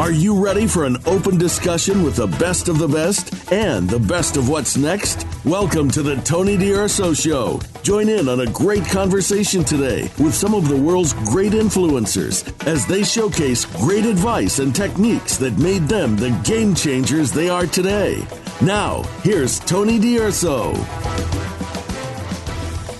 Are you ready for an open discussion with the best of the best and the best of what's next? Welcome to the Tony D'Urso Show. Join in on a great conversation today with some of the world's great influencers as they showcase great advice and techniques that made them the game changers they are today. Now, here's Tony D'Urso.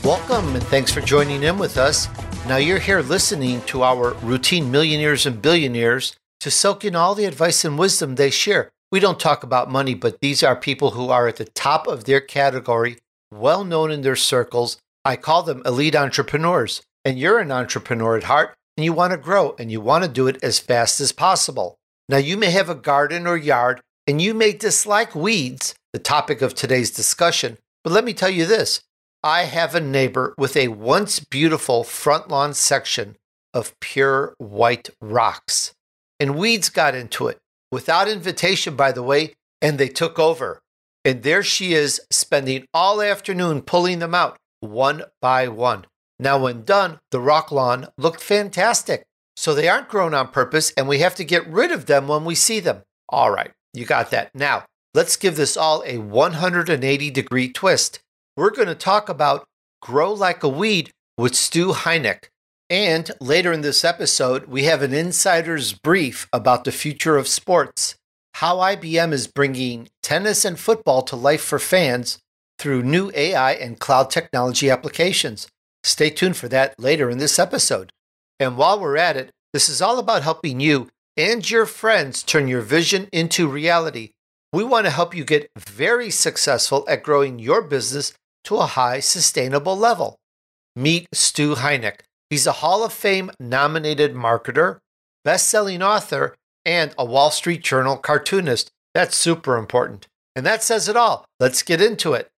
Welcome and thanks for joining in with us. Now you're here listening to our routine millionaires and billionaires to soak in all the advice and wisdom they share. We don't talk about money, but these are people who are at the top of their category, well known in their circles. I call them elite entrepreneurs. And you're an entrepreneur at heart, and you want to grow, and you want to do it as fast as possible. Now, you may have a garden or yard, and you may dislike weeds, the topic of today's discussion. But let me tell you this I have a neighbor with a once beautiful front lawn section of pure white rocks and weeds got into it without invitation, by the way, and they took over. And there she is spending all afternoon pulling them out one by one. Now, when done, the rock lawn looked fantastic. So they aren't grown on purpose, and we have to get rid of them when we see them. All right, you got that. Now, let's give this all a 180 degree twist. We're going to talk about Grow Like a Weed with Stu Heinecke. And later in this episode, we have an insider's brief about the future of sports, how IBM is bringing tennis and football to life for fans through new AI and cloud technology applications. Stay tuned for that later in this episode. And while we're at it, this is all about helping you and your friends turn your vision into reality. We want to help you get very successful at growing your business to a high sustainable level. Meet Stu Heinecke He's a Hall of Fame nominated marketer, best selling author, and a Wall Street Journal cartoonist. That's super important. And that says it all. Let's get into it.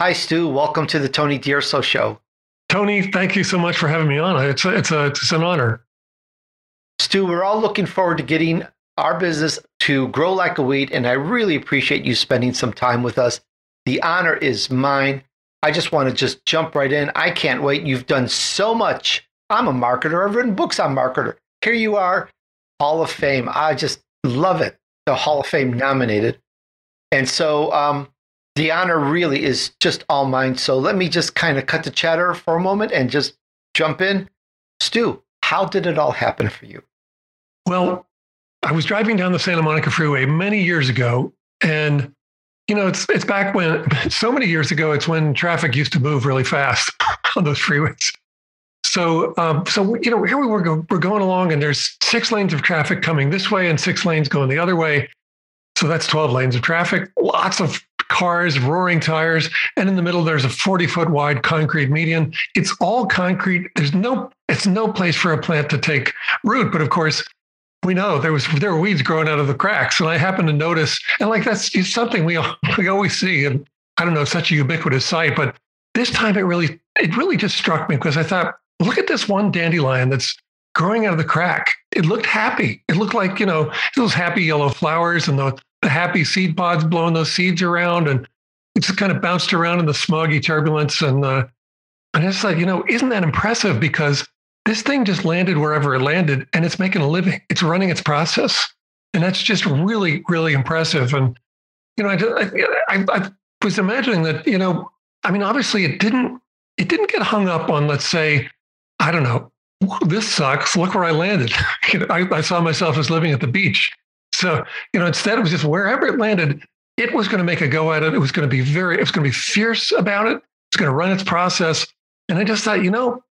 Hi, Stu. Welcome to the Tony D'Urso Show. Tony, thank you so much for having me on. It's, a, it's, a, it's an honor. Stu, we're all looking forward to getting our business to grow like a weed, and I really appreciate you spending some time with us. The honor is mine. I just want to just jump right in. I can't wait. You've done so much. I'm a marketer. I've written books on marketer. Here you are, Hall of Fame. I just love it. The Hall of Fame nominated. And so um, the honor really is just all mine. So let me just kind of cut the chatter for a moment and just jump in. Stu, how did it all happen for you? Well, I was driving down the Santa Monica Freeway many years ago, and you know, it's it's back when so many years ago. It's when traffic used to move really fast on those freeways. So, um, so you know, here we were we're going along, and there's six lanes of traffic coming this way, and six lanes going the other way. So that's twelve lanes of traffic. Lots of cars, roaring tires, and in the middle there's a 40 foot wide concrete median. It's all concrete. There's no it's no place for a plant to take root. But of course, we know there was there were weeds growing out of the cracks, and I happened to notice, and like that's something we we always see, and I don't know, such a ubiquitous sight, but this time it really it really just struck me because I thought, look at this one dandelion that's growing out of the crack. It looked happy. It looked like you know those happy yellow flowers and the the happy seed pods blowing those seeds around, and it just kind of bounced around in the smoggy turbulence, and uh, and it's like you know, isn't that impressive? Because this thing just landed wherever it landed and it's making a living. It's running its process. And that's just really, really impressive. And, you know, I, I, I was imagining that, you know, I mean, obviously it didn't, it didn't get hung up on, let's say, I don't know, this sucks. Look where I landed. you know, I, I saw myself as living at the beach. So, you know, instead it was just wherever it landed, it was going to make a go at it. It was going to be very, it was going to be fierce about it. It's going to run its process. And I just thought, you know,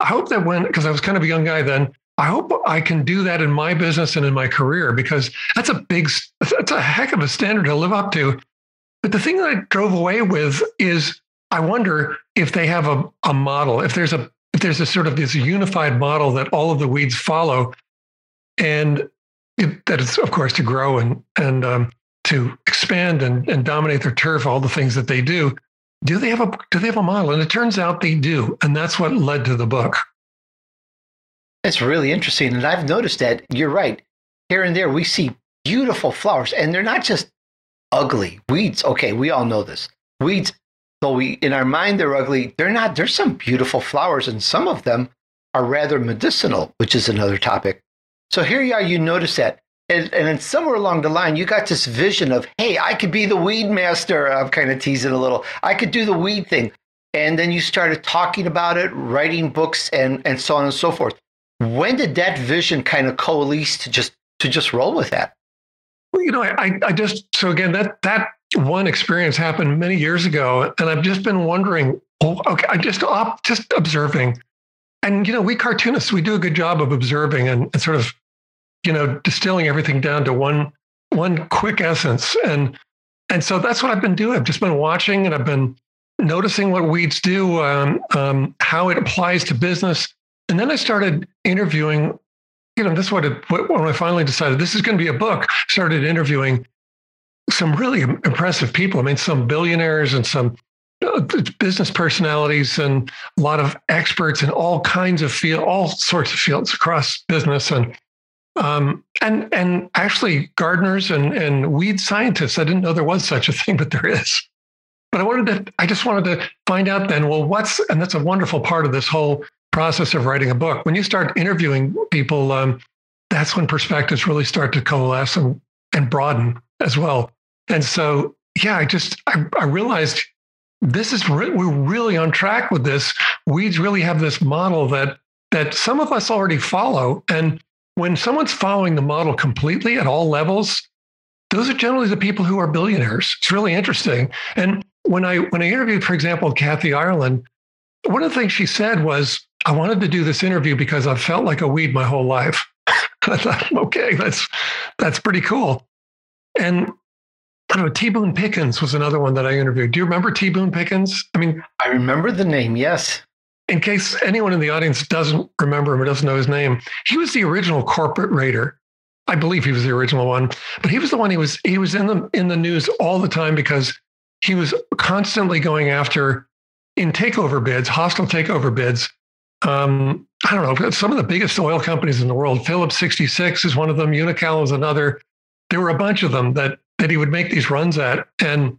I hope that when, because I was kind of a young guy then, I hope I can do that in my business and in my career because that's a big, that's a heck of a standard to live up to. But the thing that I drove away with is I wonder if they have a, a model, if there's a, if there's a sort of this unified model that all of the weeds follow, and it, that is, of course, to grow and and um, to expand and, and dominate their turf, all the things that they do do they have a do they have a model? And it turns out they do and that's what led to the book. It's really interesting and i've noticed that you're right. Here and there we see beautiful flowers and they're not just ugly. Weeds okay we all know this. Weeds though we in our mind they're ugly. They're not there's some beautiful flowers and some of them are rather medicinal which is another topic. So here you are you notice that and, and then somewhere along the line, you got this vision of, hey, I could be the weed master. I'm kind of teasing a little. I could do the weed thing. And then you started talking about it, writing books, and, and so on and so forth. When did that vision kind of coalesce to just to just roll with that? Well, you know, I, I just so again that that one experience happened many years ago, and I've just been wondering. Oh, okay, I just just observing, and you know, we cartoonists we do a good job of observing and, and sort of you know, distilling everything down to one one quick essence. And and so that's what I've been doing. I've just been watching and I've been noticing what weeds do, um, um, how it applies to business. And then I started interviewing. You know, this is what, it, when I finally decided this is going to be a book. Started interviewing some really impressive people. I mean, some billionaires and some uh, business personalities and a lot of experts in all kinds of field, all sorts of fields across business. And um, and and actually gardeners and and weed scientists. I didn't know there was such a thing, but there is. But I wanted to. I just wanted to find out then. Well, what's and that's a wonderful part of this whole process of writing a book. When you start interviewing people, um, that's when perspectives really start to coalesce and and broaden as well. And so, yeah, I just I, I realized this is re- we're really on track with this. Weeds really have this model that that some of us already follow, and when someone's following the model completely at all levels, those are generally the people who are billionaires. It's really interesting. And when I when I interviewed, for example, Kathy Ireland, one of the things she said was, "I wanted to do this interview because I've felt like a weed my whole life." I thought, okay, that's that's pretty cool. And I don't know, T. Boone Pickens was another one that I interviewed. Do you remember T. Boone Pickens? I mean, I remember the name. Yes in case anyone in the audience doesn't remember him or doesn't know his name, he was the original corporate raider. I believe he was the original one, but he was the one he was he was in the in the news all the time because he was constantly going after in takeover bids, hostile takeover bids. Um, I don't know, some of the biggest oil companies in the world. Phillips 66 is one of them. Unocal is another. There were a bunch of them that that he would make these runs at, and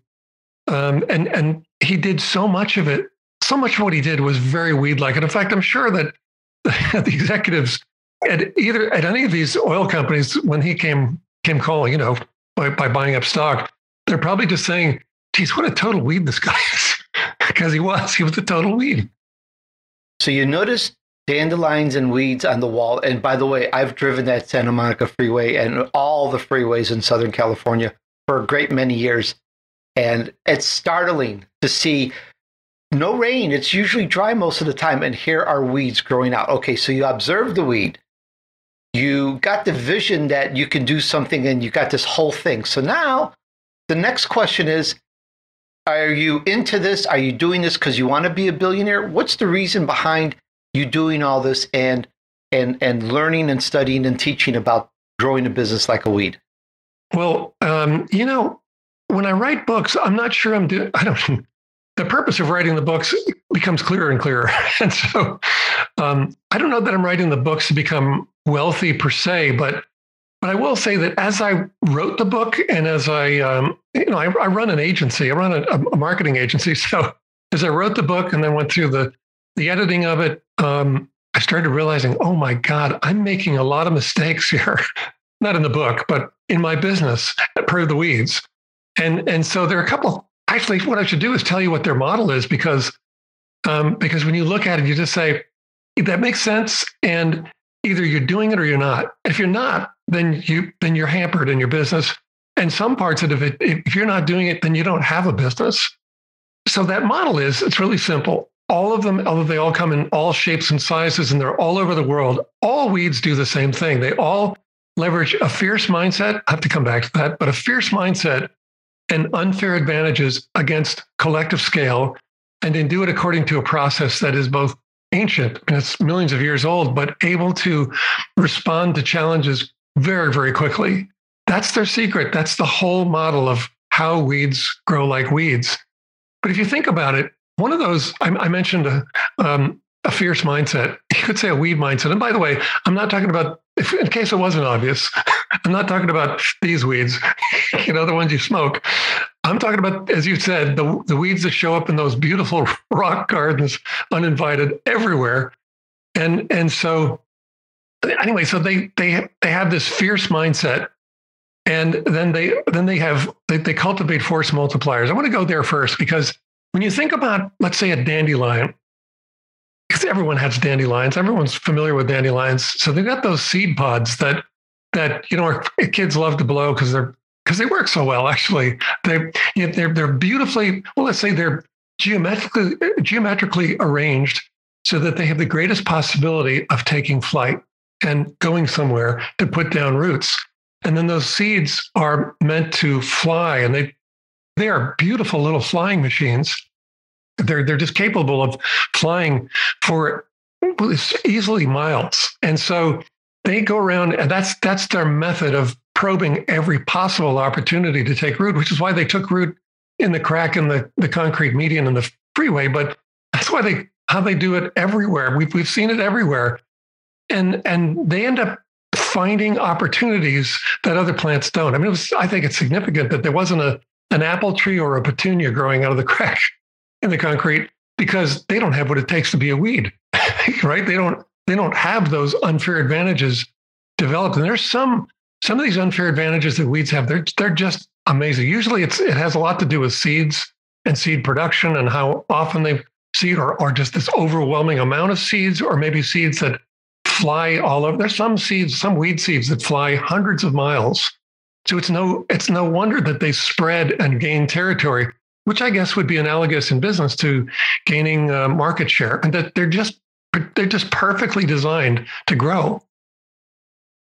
um, and and he did so much of it so much of what he did was very weed like. And in fact, I'm sure that the executives at either at any of these oil companies, when he came came calling, you know, by, by buying up stock, they're probably just saying, geez, what a total weed this guy is. because he was. He was a total weed. So you notice dandelions and weeds on the wall. And by the way, I've driven that Santa Monica freeway and all the freeways in Southern California for a great many years. And it's startling to see no rain. It's usually dry most of the time. And here are weeds growing out. Okay, so you observe the weed. You got the vision that you can do something and you got this whole thing. So now the next question is Are you into this? Are you doing this because you want to be a billionaire? What's the reason behind you doing all this and and and learning and studying and teaching about growing a business like a weed? Well, um, you know, when I write books, I'm not sure I'm doing. I don't the purpose of writing the books becomes clearer and clearer. And so um, I don't know that I'm writing the books to become wealthy per se, but but I will say that as I wrote the book and as I um, you know I, I, run an agency, I run a, a, marketing agency. So as I wrote the book and then went through the the editing of it, um, I started realizing, oh my God, I'm making a lot of mistakes here. Not in the book, but in my business Prove the Weeds. And and so there are a couple actually, what I should do is tell you what their model is because um, because when you look at it, you just say that makes sense, and either you're doing it or you're not. If you're not, then you then you're hampered in your business. And some parts of it, if you're not doing it, then you don't have a business. So that model is it's really simple. All of them, although they all come in all shapes and sizes, and they're all over the world. All weeds do the same thing. They all leverage a fierce mindset. I have to come back to that, but a fierce mindset and unfair advantages against collective scale, and then do it according to a process that is both ancient and it's millions of years old, but able to respond to challenges very, very quickly. That's their secret. That's the whole model of how weeds grow like weeds. But if you think about it, one of those I, I mentioned a, um, a fierce mindset. You could say a weed mindset. And by the way, I'm not talking about, if, in case it wasn't obvious, I'm not talking about these weeds, you know, the ones you smoke. I'm talking about, as you said, the, the weeds that show up in those beautiful rock gardens, uninvited everywhere. And, and so anyway, so they, they, they have this fierce mindset And then they then they have they, they cultivate force multipliers. I want to go there first because when you think about, let's say, a dandelion, because everyone has dandelions, everyone's familiar with dandelions. So they've got those seed pods that that you know kids love to blow because they're because they work so well. Actually, they you know, they're they're beautifully well. Let's say they're geometrically geometrically arranged so that they have the greatest possibility of taking flight and going somewhere to put down roots. And then those seeds are meant to fly, and they they are beautiful little flying machines. They're they're just capable of flying for easily miles, and so they go around, and that's that's their method of probing every possible opportunity to take root, which is why they took root in the crack in the, the concrete median in the freeway. But that's why they how they do it everywhere. We've we've seen it everywhere. And and they end up finding opportunities that other plants don't. I mean, was, I think it's significant that there wasn't a an apple tree or a petunia growing out of the crack in the concrete because they don't have what it takes to be a weed, right? They don't they don't have those unfair advantages developed. And there's some some of these unfair advantages that weeds have, they're, they're just amazing. Usually it's, it has a lot to do with seeds and seed production and how often they seed or, or just this overwhelming amount of seeds, or maybe seeds that fly all over. There's some seeds, some weed seeds that fly hundreds of miles. So it's no, it's no wonder that they spread and gain territory, which I guess would be analogous in business to gaining uh, market share, and that they're just they're just perfectly designed to grow.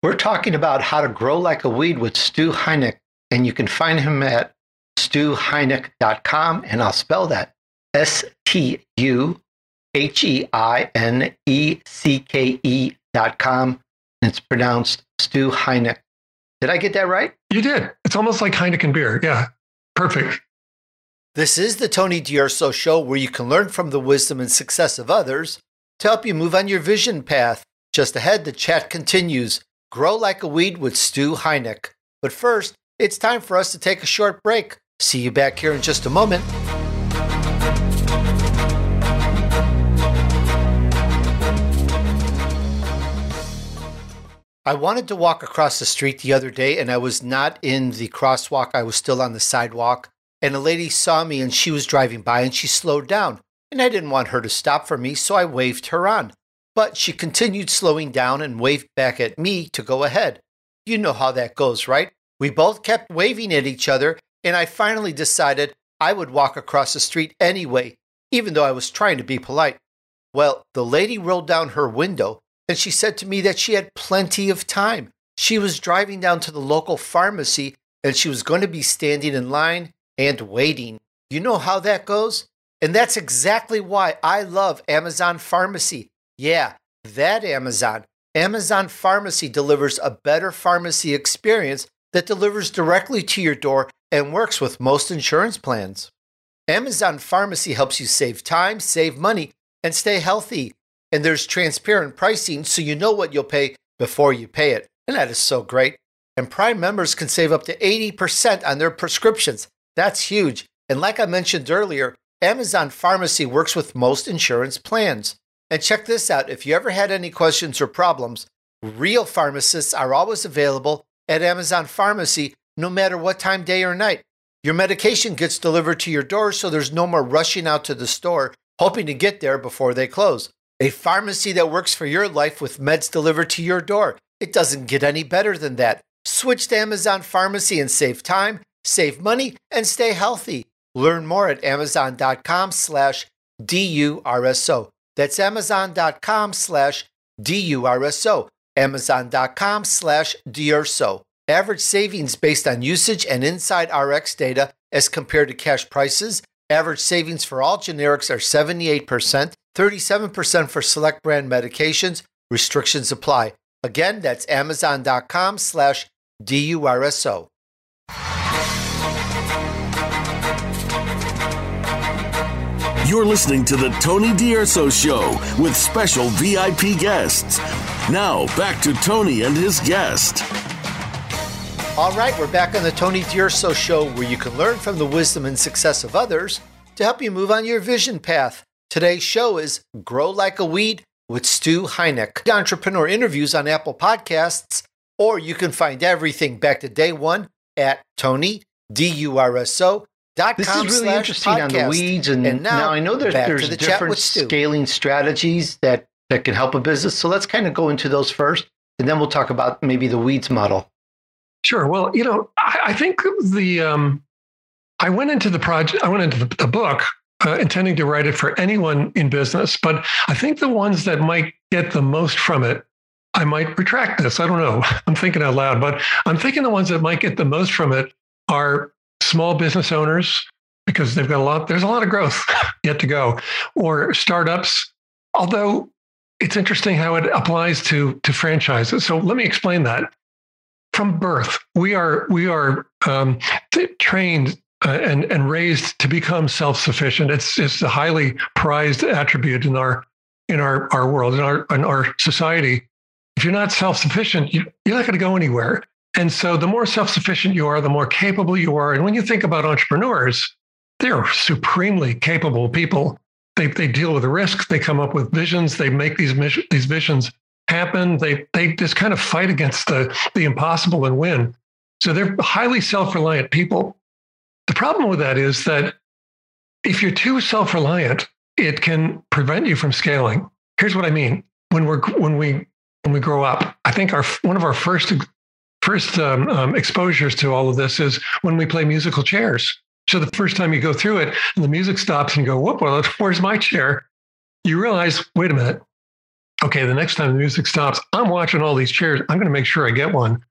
We're talking about how to grow like a weed with Stu Heinecke, and you can find him at stuheinecke.com, and I'll spell that S T U H E I N E C K E dot com. And it's pronounced Stu Heinecke. Did I get that right? You did. It's almost like Heineken beer. Yeah, perfect. This is the Tony D'Urso Show, where you can learn from the wisdom and success of others to help you move on your vision path. Just ahead, the chat continues. Grow Like a Weed with Stu Heinecke. But first, it's time for us to take a short break. See you back here in just a moment. I wanted to walk across the street the other day and I was not in the crosswalk. I was still on the sidewalk. And a lady saw me and she was driving by and she slowed down. And I didn't want her to stop for me, so I waved her on but she continued slowing down and waved back at me to go ahead. You know how that goes, right? We both kept waving at each other, and I finally decided I would walk across the street anyway, even though I was trying to be polite. Well, the lady rolled down her window and she said to me that she had plenty of time. She was driving down to the local pharmacy and she was going to be standing in line and waiting. You know how that goes? And that's exactly why I love Amazon Pharmacy. Yeah, that Amazon. Amazon Pharmacy delivers a better pharmacy experience that delivers directly to your door and works with most insurance plans. Amazon Pharmacy helps you save time, save money, and stay healthy. And there's transparent pricing so you know what you'll pay before you pay it. And that is so great. And Prime members can save up to 80% on their prescriptions. That's huge. And like I mentioned earlier, Amazon Pharmacy works with most insurance plans. And check this out if you ever had any questions or problems, real pharmacists are always available at Amazon Pharmacy no matter what time, day, or night. Your medication gets delivered to your door, so there's no more rushing out to the store hoping to get there before they close. A pharmacy that works for your life with meds delivered to your door. It doesn't get any better than that. Switch to Amazon Pharmacy and save time, save money, and stay healthy. Learn more at amazon.com slash DURSO. That's amazon.com slash DURSO. Amazon.com slash DURSO. Average savings based on usage and InsideRx data as compared to cash prices. Average savings for all generics are 78%, 37% for select brand medications. Restrictions apply. Again, that's amazon.com slash DURSO. You're listening to the Tony D'Urso Show with special VIP guests. Now, back to Tony and his guest. All right, we're back on the Tony D'Urso Show where you can learn from the wisdom and success of others to help you move on your vision path. Today's show is Grow Like a Weed with Stu Heinecke. Entrepreneur interviews on Apple Podcasts or you can find everything back to day one at Tony, D U R S O. This is really interesting podcast. on the weeds, and, and now, now, I know there's, there's the different scaling strategies that that can help a business. So let's kind of go into those first, and then we'll talk about maybe the weeds model. Sure. Well, you know, I, I think the um, I went into the project, I went into the, the book uh, intending to write it for anyone in business, but I think the ones that might get the most from it, I might retract this. I don't know. I'm thinking out loud, but I'm thinking the ones that might get the most from it are small business owners because they've got a lot. There's a lot of growth yet to go, or startups. Although it's interesting how it applies to to franchises. So let me explain that. From birth, we are we are um, trained uh, and and raised to become self sufficient. It's it's a highly prized attribute in our in our our world in our in our society. If you're not self sufficient, you, you're not going to go anywhere. And so, the more self sufficient you are, the more capable you are. And when you think about entrepreneurs, they're supremely capable people they, they deal with the risks. They come up with visions. They make these these visions happen. They they just kind of fight against the the impossible and win. So they're highly self reliant people. The problem with that is that if you're too self reliant, it can prevent you from scaling. Here's what I mean. When we're when we when we grow up, I think our one of our first first um, um, exposures to all of this is when we play musical chairs. So the first time you go through it and the music stops and you go, whoop, well, where's my chair? You realize, wait a minute. Okay, the next time the music stops, I'm watching all these chairs. I'm going to make sure I get one.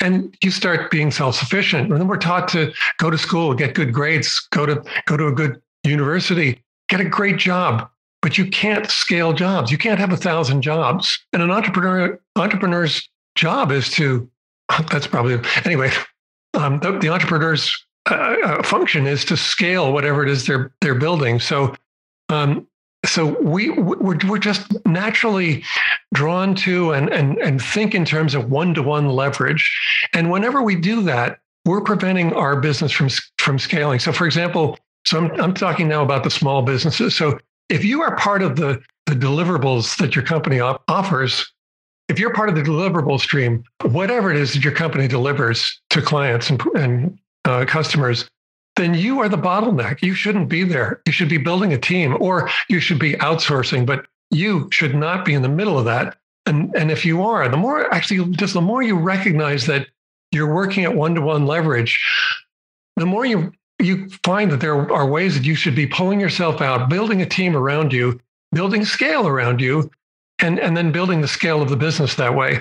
And you start being self-sufficient. And then we're taught to go to school, get good grades, go to go to a good university, get a great job. But you can't scale jobs. You can't have a thousand jobs. And an entrepreneur entrepreneur's job is to that's probably anyway. Um, the, the entrepreneur's uh, uh, function is to scale whatever it is they're they're building. So, um, so we we're, we're just naturally drawn to and and and think in terms of one to one leverage. And whenever we do that, we're preventing our business from from scaling. So, for example, so I'm I'm talking now about the small businesses. So, if you are part of the the deliverables that your company op- offers, if you're part of the deliverable stream, whatever it is that your company delivers to clients and, and uh, customers, then you are the bottleneck. You shouldn't be there. You should be building a team or you should be outsourcing, but you should not be in the middle of that. And, and if you are, the more actually, just the more you recognize that you're working at one to one leverage, the more you you find that there are ways that you should be pulling yourself out, building a team around you, building scale around you, and, and then building the scale of the business that way.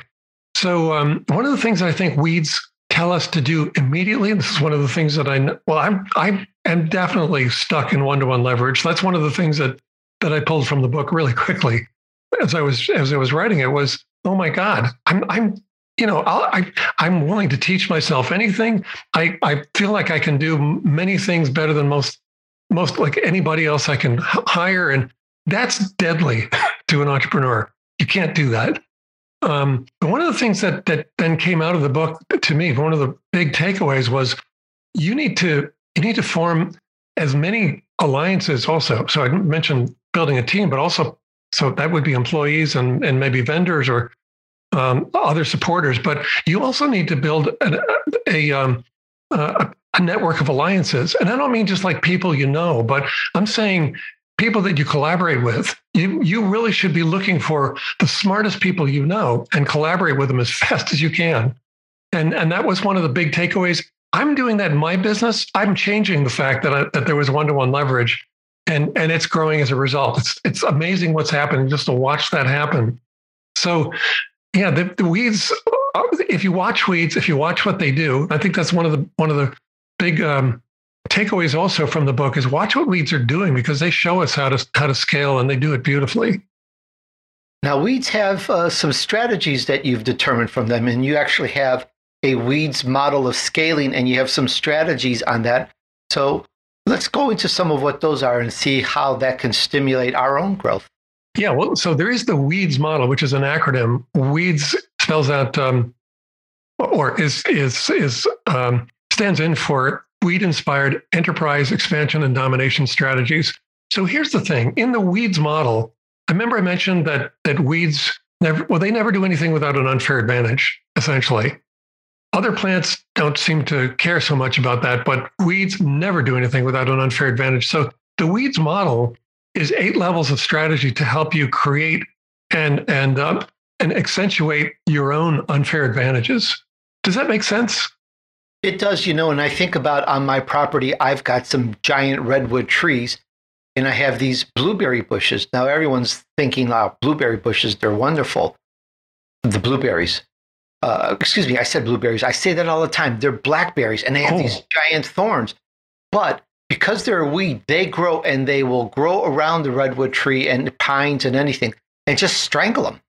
So um, one of the things I think weeds tell us to do immediately. This is one of the things that I well, I'm I am definitely stuck in one-to-one leverage. That's one of the things that that I pulled from the book really quickly as I was as I was writing it was, oh my God, I'm I'm you know I'll, I I'm willing to teach myself anything. I I feel like I can do many things better than most most like anybody else I can hire, and that's deadly to an entrepreneur. You can't do that. Um, one of the things that that then came out of the book to me, one of the big takeaways was you need to you need to form as many alliances also. So I mentioned building a team, but also so that would be employees and and maybe vendors or um, other supporters. But you also need to build an, a, um, a a network of alliances, and I don't mean just like people you know, but I'm saying people that you collaborate with, you, you really should be looking for the smartest people you know and collaborate with them as fast as you can. And, and that was one of the big takeaways. I'm doing that in my business. I'm changing the fact that, I, that there was one to one leverage and, and it's growing as a result. It's, it's amazing what's happening just to watch that happen. So, yeah, the, the weeds, if you watch weeds, if you watch what they do, I think that's one of the, one of the big um, takeaways also from the book is watch what weeds are doing because they show us how to how to scale and they do it beautifully. Now, weeds have uh, some strategies that you've determined from them, and you actually have a weeds model of scaling, and you have some strategies on that. So let's go into some of what those are and see how that can stimulate our own growth. Yeah, well, so there is the WEEDS model, which is an acronym. WEEDS spells out um, or is is is um, stands in for weed inspired enterprise expansion and domination strategies. So here's the thing in the weeds model, I remember I mentioned that, that weeds never, well, they never do anything without an unfair advantage, essentially. Other plants don't seem to care so much about that, but weeds never do anything without an unfair advantage. So the weeds model is eight levels of strategy to help you create and and uh, and accentuate your own unfair advantages. Does that make sense? It does, you know, and I think about on my property, I've got some giant redwood trees and I have these blueberry bushes. Now everyone's thinking, oh, blueberry bushes, they're wonderful. The blueberries. Uh, excuse me, I said blueberries. I say that all the time. They're blackberries and they have oh. these giant thorns. But because they're a weed, they grow and they will grow around the redwood tree and the pines and anything and just strangle them.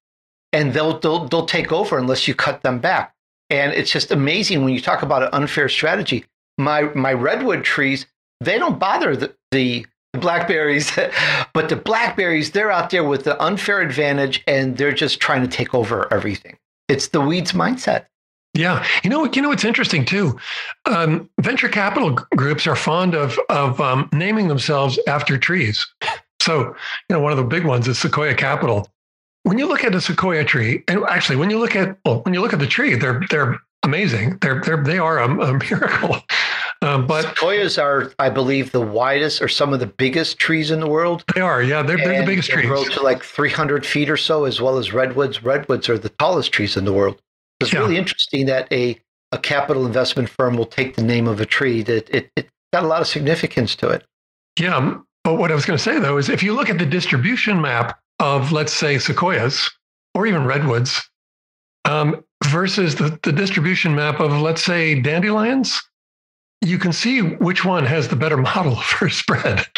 And they'll, they'll, they'll take over unless you cut them back. And it's just amazing when you talk about an unfair strategy. My, my redwood trees, they don't bother the, the blackberries, but the blackberries, they're out there with the unfair advantage and they're just trying to take over everything. It's the weeds mindset. Yeah, you know, you know, it's interesting too. Um, venture capital groups are fond of of um, naming themselves after trees. So, you know, one of the big ones is Sequoia Capital. When you look at a sequoia tree, and actually, when you look at well, when you look at the tree, they're they're amazing. They're they're they are a, a miracle. Um, but sequoias are, I believe, the widest or some of the biggest trees in the world. They are, yeah, they're, they're the biggest they trees. Grow to like 300 feet or so, as well as redwoods. Redwoods are the tallest trees in the world. It's yeah. really interesting that a a capital investment firm will take the name of a tree. That it, it got a lot of significance to it. Yeah, but what I was going to say though is if you look at the distribution map of, let's say, sequoias or even redwoods, um, versus the, the distribution map of, let's say, dandelions, you can see which one has the better model for spread.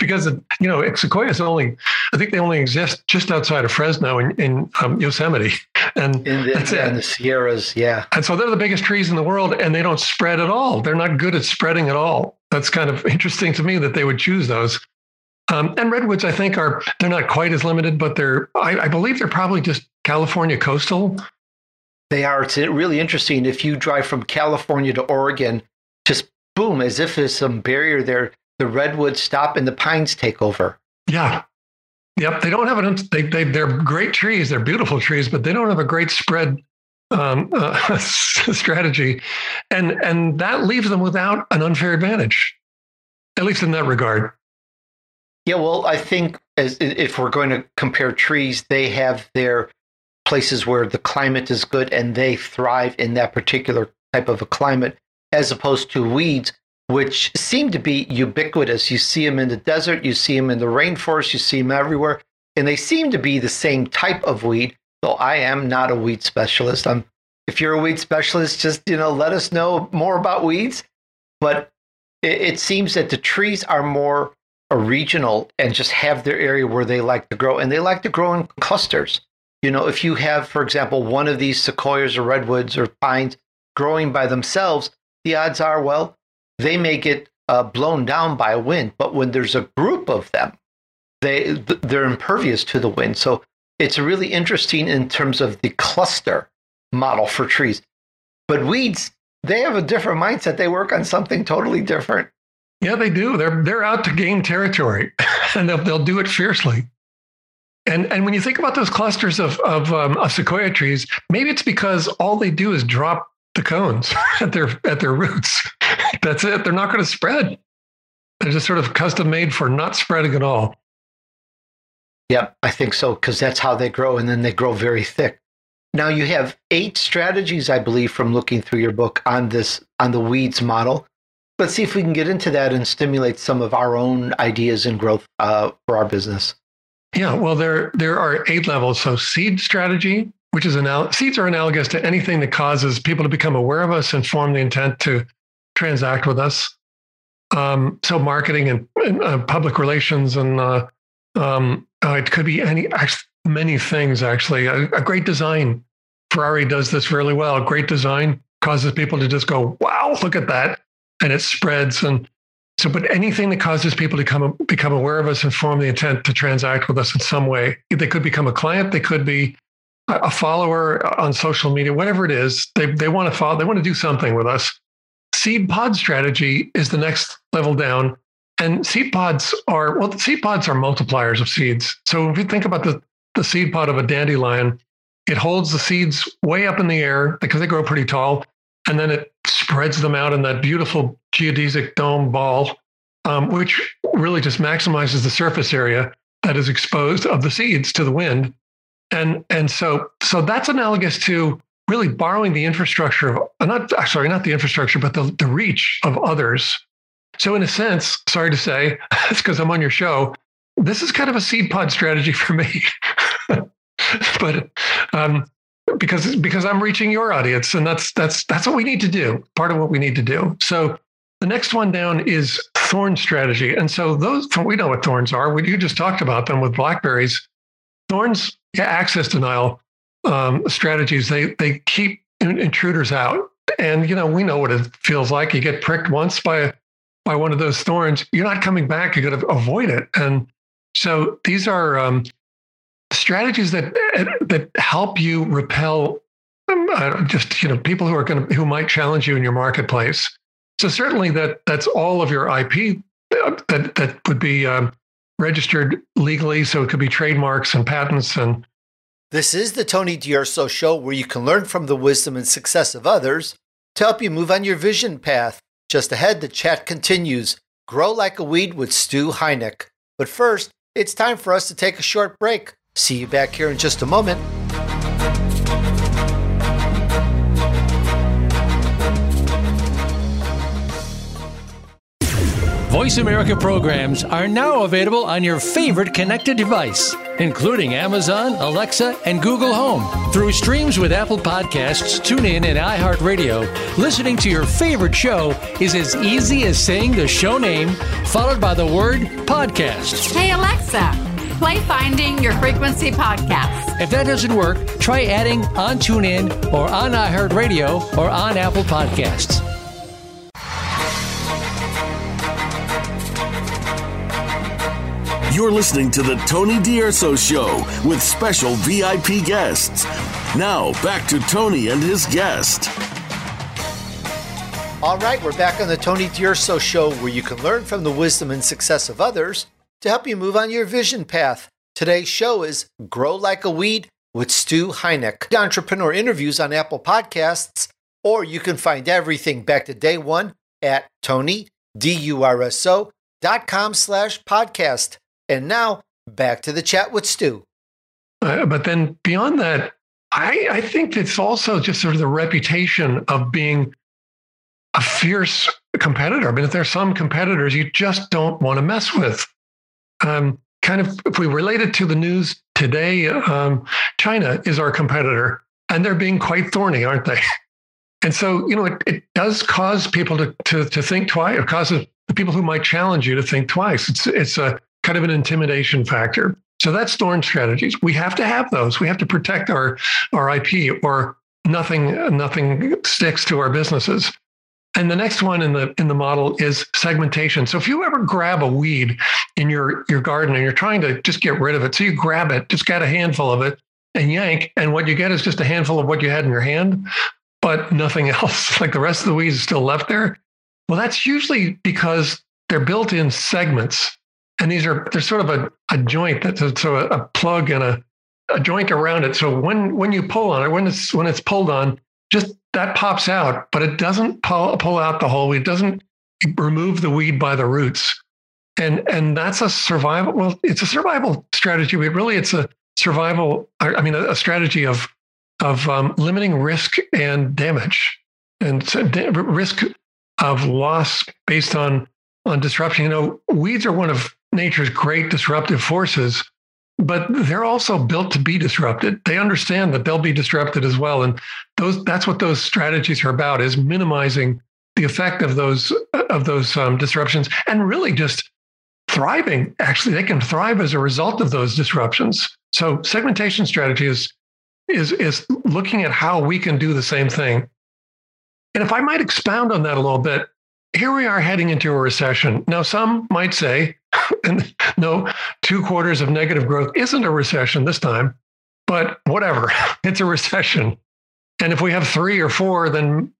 because you know sequoias only i think they only exist just outside of fresno in, in um, yosemite. And in the, that's it. the sierras yeah. And so they're the biggest trees in the world and they don't spread at all. They're not good at spreading at all. That's kind of interesting to me that they would choose those um, and redwoods i think are they're not quite as limited but they're I, I believe they're probably just california coastal they are it's really interesting if you drive from california to oregon just boom, as if there's some barrier there. The redwoods stop and the pines take over. Yeah. Yep. They don't have an, they, they, they're great trees. They're beautiful trees, but they don't have a great spread um, uh, strategy. And, and that leaves them without an unfair advantage, at least in that regard. Yeah. Well, I think as if we're going to compare trees, they have their places where the climate is good and they thrive in that particular type of a climate as opposed to weeds, which seem to be ubiquitous. You see them in the desert, you see them in the rainforest, you see them everywhere, and they seem to be the same type of weed. So I am not a weed specialist. I'm if you're a weed specialist, just you know, let us know more about weeds. But it, it seems that the trees are more regional and just have their area where they like to grow, and they like to grow in clusters. You know, if you have, for example, one of these sequoias or redwoods or pines growing by themselves, the odds are, well, they may get uh, blown down by a wind. But when there's a group of them, they they're impervious to the wind. So it's really interesting in terms of the cluster model for trees. But weeds, they have a different mindset. They work on something totally different. Yeah, they do. They're they're out to gain territory, and they'll they'll do it fiercely. And and when you think about those clusters of of, um, of sequoia trees, maybe it's because all they do is drop the cones at their at their roots. That's it. They're not going to spread. They're just sort of custom made for not spreading at all. Yep, I think so because that's how they grow, and then they grow very thick. Now you have eight strategies, I believe, from looking through your book on this on the weeds model. Let's see if we can get into that and stimulate some of our own ideas and growth uh, for our business. Yeah, well, there there are eight levels. So seed strategy, which is anal- seeds are analogous to anything that causes people to become aware of us and form the intent to transact with us. Um, so marketing and, and uh, public relations and uh, um, uh, it could be any many things actually. A, a, great design. Ferrari does this really well. Great design causes people to just go, "Wow, look at that," and it spreads. And so, but anything that causes people to come become aware of us and form the intent to transact with us in some way, they could become a client. They could be a follower on social media, whatever it is, they, they want to follow, they want to do something with us. Seed pod strategy is the next level down. And seed pods are, well, seed pods are multipliers of seeds. So if you think about the, the seed pod of a dandelion. It holds the seeds way up in the air because they grow pretty tall, and then it spreads them out in that beautiful geodesic dome ball, um, which really just maximizes the surface area that is exposed of the seeds to the wind. And and so so that's analogous to really borrowing the infrastructure of uh, not sorry not the infrastructure but the, the reach of others so in a sense sorry to say it's because i'm on your show this is kind of a seed pod strategy for me but um, because because i'm reaching your audience and that's that's that's what we need to do part of what we need to do so the next one down is thorn strategy and so those we know what thorns are we, you just talked about them with blackberries thorns yeah, access denial um, strategies, they they keep intruders out. And you know, we know what it feels like. You get pricked once by by one of those thorns, you're not coming back. You're going to avoid it. And so these are um, strategies that that help you repel um, just you know people who are going to who might challenge you in your marketplace. So certainly that that's all of your IP uh, that that would be um, registered legally. So it could be trademarks and patents and this is the Tony D'Urso Show, where you can learn from the wisdom and success of others to help you move on your vision path. Just ahead, the chat continues. Grow like a weed with Stu Heinecke. But first, it's time for us to take a short break. See you back here in just a moment. VoiceAmerica programs are now available on your favorite connected device, including Amazon, Alexa, and Google Home. Through streams with Apple Podcasts, TuneIn, and iHeartRadio, listening to your favorite show is as easy as saying the show name followed by the word podcast. Hey, Alexa, play Finding Your Frequency podcast. If that doesn't work, try adding on TuneIn or on iHeartRadio or on Apple Podcasts. You're listening to the Tony D'Urso Show with special VIP guests. Now, back to Tony and his guest. All right, we're back on the Tony D'Urso Show where you can learn from the wisdom and success of others to help you move on your vision path. Today's show is Grow Like a Weed with Stu Heinecke. Entrepreneur interviews on Apple Podcasts, or you can find everything back to day one at Tony, D-U-R-S-O.com slash podcast. And now back to the chat with Stu. Uh, but then beyond that, I, I think it's also just sort of the reputation of being a fierce competitor. I mean, if there's some competitors you just don't want to mess with. Um, kind of, if we relate it to the news today, um, China is our competitor, and they're being quite thorny, aren't they? And so, you know, it, it does cause people to, to, to think twice. It causes the people who might challenge you to think twice. It's, it's a, kind of an intimidation factor. So that's thorn strategies. We have to have those. We have to protect our our IP, or nothing nothing sticks to our businesses. And the next one in the in the model is segmentation. So if you ever grab a weed in your your garden and you're trying to just get rid of it, so you grab it, just get a handful of it and yank, and what you get is just a handful of what you had in your hand, but nothing else. Like the rest of the weeds is still left there. Well, that's usually because they're built in segments and these are there's sort of a, a joint that's so a, a plug and a, a joint around it. So when when you pull on it, when it's when it's pulled on, just that pops out, but it doesn't pull pull out the whole weed. It doesn't remove the weed by the roots. And and that's a survival. Well, it's a survival strategy. But really, it's a survival. I mean, a, a strategy of of um, limiting risk and damage, and so risk of loss based on on disruption. You know, weeds are one of nature's great disruptive forces, but they're also built to be disrupted. They understand that they'll be disrupted as well. And those that's what those strategies are about is minimizing the effect of those of those um, disruptions and really just thriving. Actually, they can thrive as a result of those disruptions. So segmentation strategy is is is looking at how we can do the same thing. And if I might expound on that a little bit, here we are heading into a recession. Now, some might say, no, two quarters of negative growth isn't a recession this time, but whatever, it's a recession. And if we have three or four, then,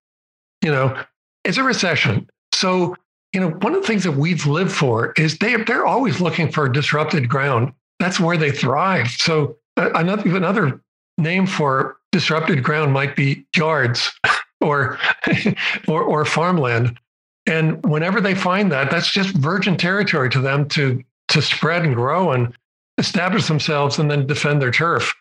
you know, it's a recession. So, you know, one of the things that we've lived for is they, they're always looking for disrupted ground. That's where they thrive. So another another name for disrupted ground might be yards or or, or farmland. And whenever they find that, that's just virgin territory to them to to spread and grow and establish themselves and then defend their turf.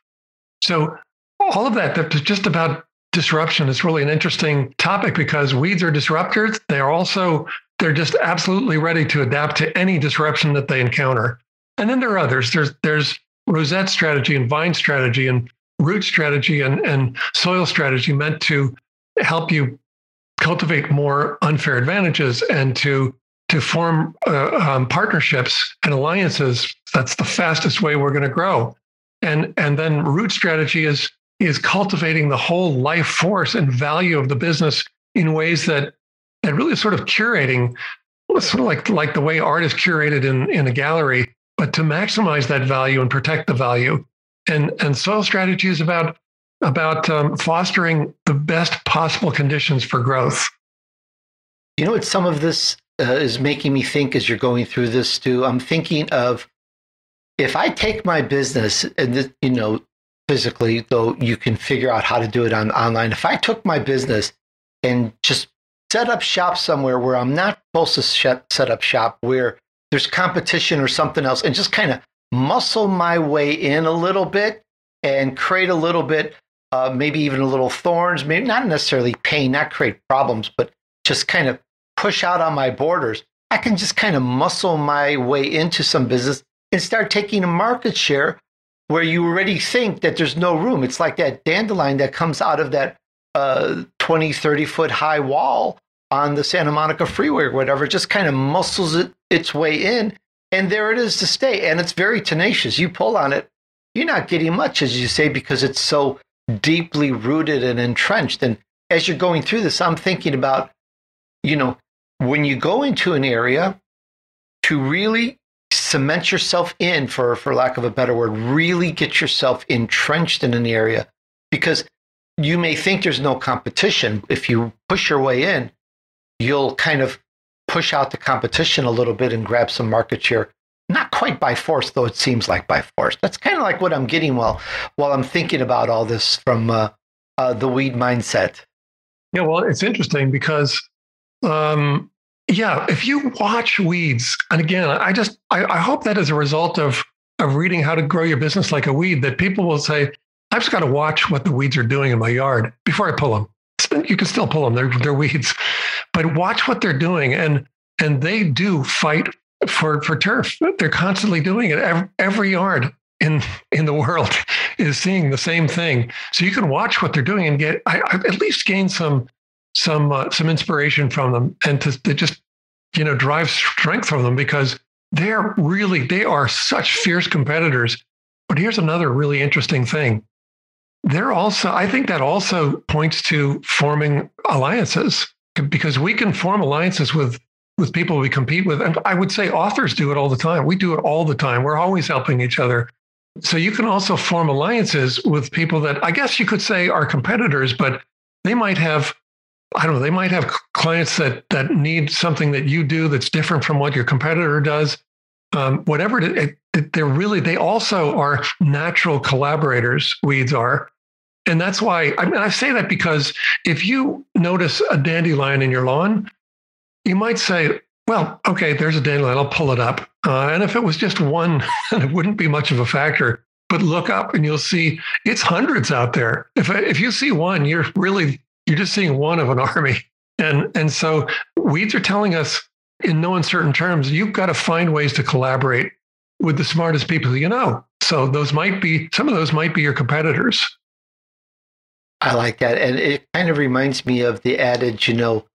So all of that, that's just about disruption is really an interesting topic because weeds are disruptors. They're also they're just absolutely ready to adapt to any disruption that they encounter. And then there are others. There's there's rosette strategy and vine strategy and root strategy and, and soil strategy meant to help you cultivate more unfair advantages and to to form uh, um, partnerships and alliances. That's the fastest way we're going to grow. And and then root strategy is is cultivating the whole life force and value of the business in ways that that really sort of curating, sort of like like the way art is curated in in a gallery, but to maximize that value and protect the value. And and soil strategy is about about um, fostering the best possible conditions for growth. You know what? Some of this uh, is making me think as you're going through this, Stu. I'm thinking of if I take my business and you know physically, though you can figure out how to do it on online. If I took my business and just set up shop somewhere where I'm not supposed to set up shop, where there's competition or something else, and just kind of muscle my way in a little bit and create a little bit, uh, maybe even a little thorns, maybe not necessarily pain, not create problems, but just kind of push out on my borders. I can just kind of muscle my way into some business and start taking a market share where you already think that there's no room. It's like that dandelion that comes out of that uh, 20, 30 foot high wall on the Santa Monica Freeway or whatever, it just kind of muscles it, its way in. And there it is to stay. And it's very tenacious. You pull on it, you're not getting much, as you say, because it's so deeply rooted and entrenched. And as you're going through this, I'm thinking about, you know, when you go into an area to really cement yourself in for for lack of a better word really get yourself entrenched in an area. Because you may think there's no competition. If you push your way in you'll kind of push out the competition a little bit and grab some market share quite by force though it seems like by force. That's kind of like what i'm getting while while i'm thinking about all this from uh, uh, the weed mindset. Yeah well it's interesting because um, yeah, if you watch weeds, and again, I just I, I, hope that as a result of of reading how to grow your business like a weed, that people will say, I've just got to watch what the weeds are doing in my yard before I pull them. You can still pull them; they're they're weeds, but watch what they're doing, and and they do fight for for turf. They're constantly doing it. Every, every yard in in the world is seeing the same thing. So you can watch what they're doing and get I, I at least gain some some uh, some inspiration from them and to, to just you know drive strength from them because they're really they are such fierce competitors but here's another really interesting thing they're also i think that also points to forming alliances because we can form alliances with with people we compete with and i would say authors do it all the time we do it all the time we're always helping each other so you can also form alliances with people that i guess you could say are competitors but they might have I don't know, they might have clients that that need something that you do that's different from what your competitor does. Um, whatever it, it, they're really, they also are natural collaborators. Weeds are, and that's why I, mean, I say that because if you notice a dandelion in your lawn, you might say, "Well, okay, there's a dandelion. I'll pull it up." Uh, and if it was just one, it wouldn't be much of a factor. But look up and you'll see it's hundreds out there. If if you see one, you're really you're just seeing one of an army. And, and so weeds are telling us in no uncertain terms, you've got to find ways to collaborate with the smartest people you know. So those might be, some of those might be your competitors. I like that. And it kind of reminds me of the adage, you know,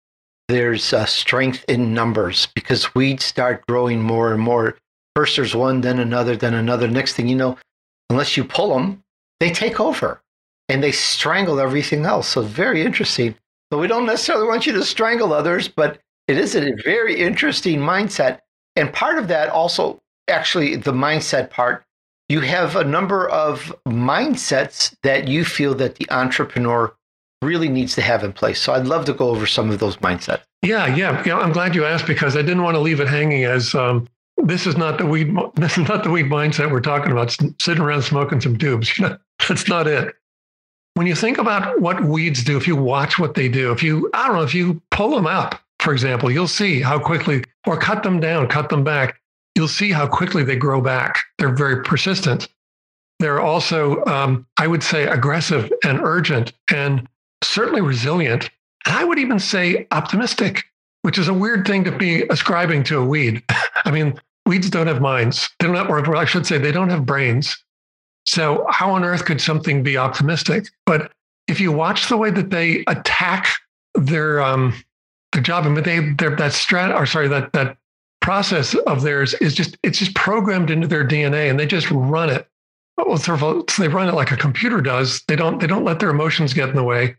there's strength in numbers because weeds start growing more and more. First there's one, then another, then another. Next thing you know, unless you pull them, they take over and they strangle everything else. So very interesting. But we don't necessarily want you to strangle others, but it is a very interesting mindset. And part of that also, actually, the mindset part, you have a number of mindsets that you feel that the entrepreneur really needs to have in place. So I'd love to go over some of those mindsets. Yeah, yeah, yeah. I'm glad you asked because I didn't want to leave it hanging as um, this is not the weed. This is not the weed mindset we're talking about. Sitting around smoking some tubes. You know, that's not it. When you think about what weeds do, if you watch what they do, if you, I don't know, if you pull them up, for example, you'll see how quickly, or cut them down, cut them back, you'll see how quickly they grow back. They're very persistent. They're also, um, I would say, aggressive and urgent and certainly resilient. And I would even say optimistic, which is a weird thing to be ascribing to a weed. I mean, weeds don't have minds. They don't have, or I should say, they don't have brains. So, how on earth could something be optimistic? But if you watch the way that they attack their um, their job, I mean, they that strat or sorry that that process of theirs is just it's just programmed into their DNA, and they just run it. Well, they run it like a computer does. They don't they don't let their emotions get in the way.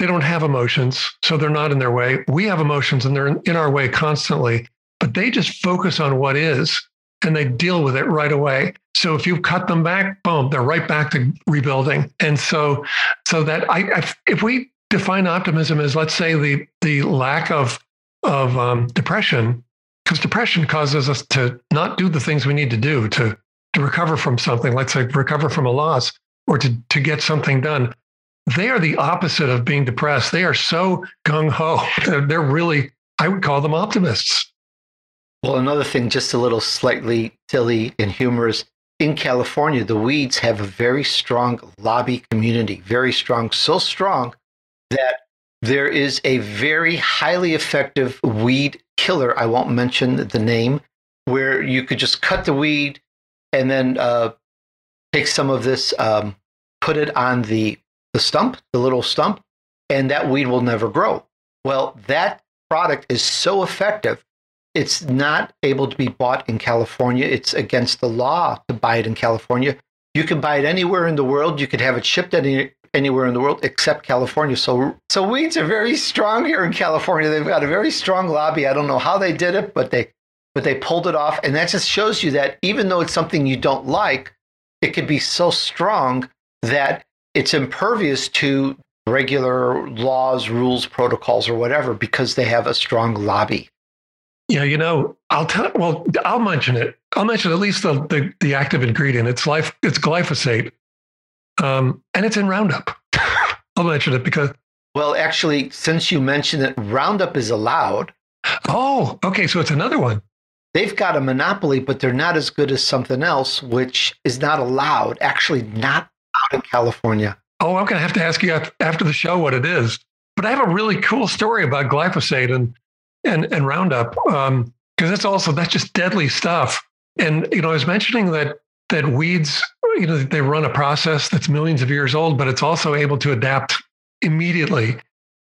They don't have emotions, so they're not in their way. We have emotions, and they're in, our way constantly. But they just focus on what is, and they deal with it right away. So if you cut them back, boom, they're right back to rebuilding. And so, so that I, I if we define optimism as let's say the the lack of of um, depression, because depression causes us to not do the things we need to do to to recover from something. Let's say recover from a loss or to to get something done. They are the opposite of being depressed. They are so gung ho. They're, they're really, I would call them optimists. Well, another thing, just a little slightly silly and humorous. In California, the weeds have a very strong lobby community, very strong, so strong that there is a very highly effective weed killer. I won't mention the name, where you could just cut the weed and then uh, take some of this, um, put it on the the stump, the little stump, and that weed will never grow. Well, that product is so effective it's not able to be bought in California. It's against the law to buy it in California. You can buy it anywhere in the world. You could have it shipped any, anywhere in the world except California. So, so weeds are very strong here in California. They've got a very strong lobby. I don't know how they did it, but they, but they pulled it off. And that just shows you that even though it's something you don't like, it could be so strong that it's impervious to regular laws, rules, protocols, or whatever because they have a strong lobby. Yeah, you know, I'll tell. Well, I'll mention it. I'll mention at least the the, the active ingredient. It's life. It's glyphosate, um, and it's in Roundup. I'll mention it because. Well, actually, since you mentioned it, Roundup is allowed. Oh, okay. So it's another one. They've got a monopoly, but they're not as good as something else, which is not allowed. Actually, not out in California. Oh, I'm going to have to ask you after the show what it is. But I have a really cool story about glyphosate, and and and Roundup because um, that's also that's just deadly stuff. And you know, I was mentioning that that weeds, you know, they run a process that's millions of years old, but it's also able to adapt immediately,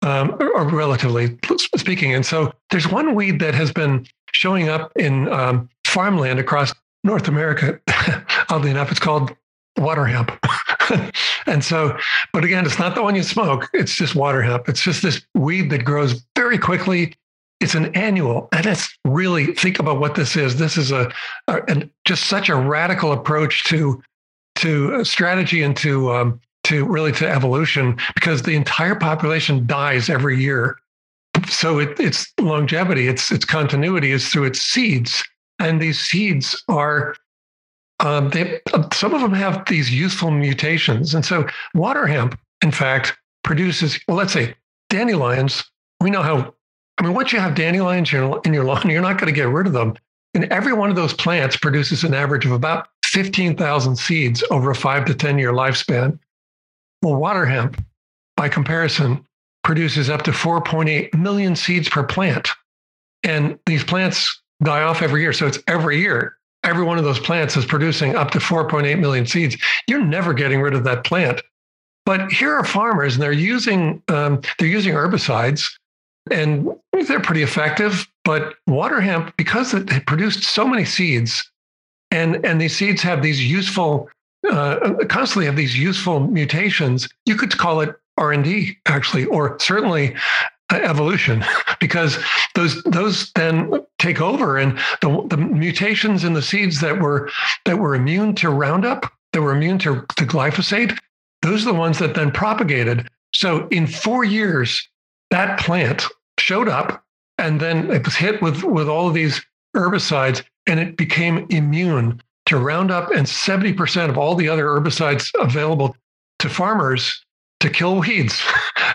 um, or, relatively speaking. And so, there's one weed that has been showing up in um, farmland across North America. Oddly enough, it's called water hemp. and so, but again, it's not the one you smoke. It's just water hemp. It's just this weed that grows very quickly it's an annual and it's really think about what this is this is a, a and just such a radical approach to to strategy and to um, to really to evolution because the entire population dies every year so it, its longevity its its continuity is through its seeds and these seeds are um, they, some of them have these useful mutations and so water hemp in fact produces well let's say dandelions we know how I mean, once you have dandelions in your lawn, you're not going to get rid of them. And every one of those plants produces an average of about 15,000 seeds over a five to 10 year lifespan. Well, water hemp, by comparison, produces up to 4.8 million seeds per plant. And these plants die off every year. So it's every year. Every one of those plants is producing up to 4.8 million seeds. You're never getting rid of that plant. But here are farmers, and they're using um, they're using herbicides and they're pretty effective. But water hemp, because it produced so many seeds, and and these seeds have these useful, uh, constantly have these useful mutations. You could call it R and D actually, or certainly evolution, because those those then take over, and the the mutations in the seeds that were that were immune to Roundup, that were immune to, to glyphosate, those are the ones that then propagated. So in four years, that plant showed up and then it was hit with with all of these herbicides and it became immune to Roundup and 70% of all the other herbicides available to farmers to kill weeds.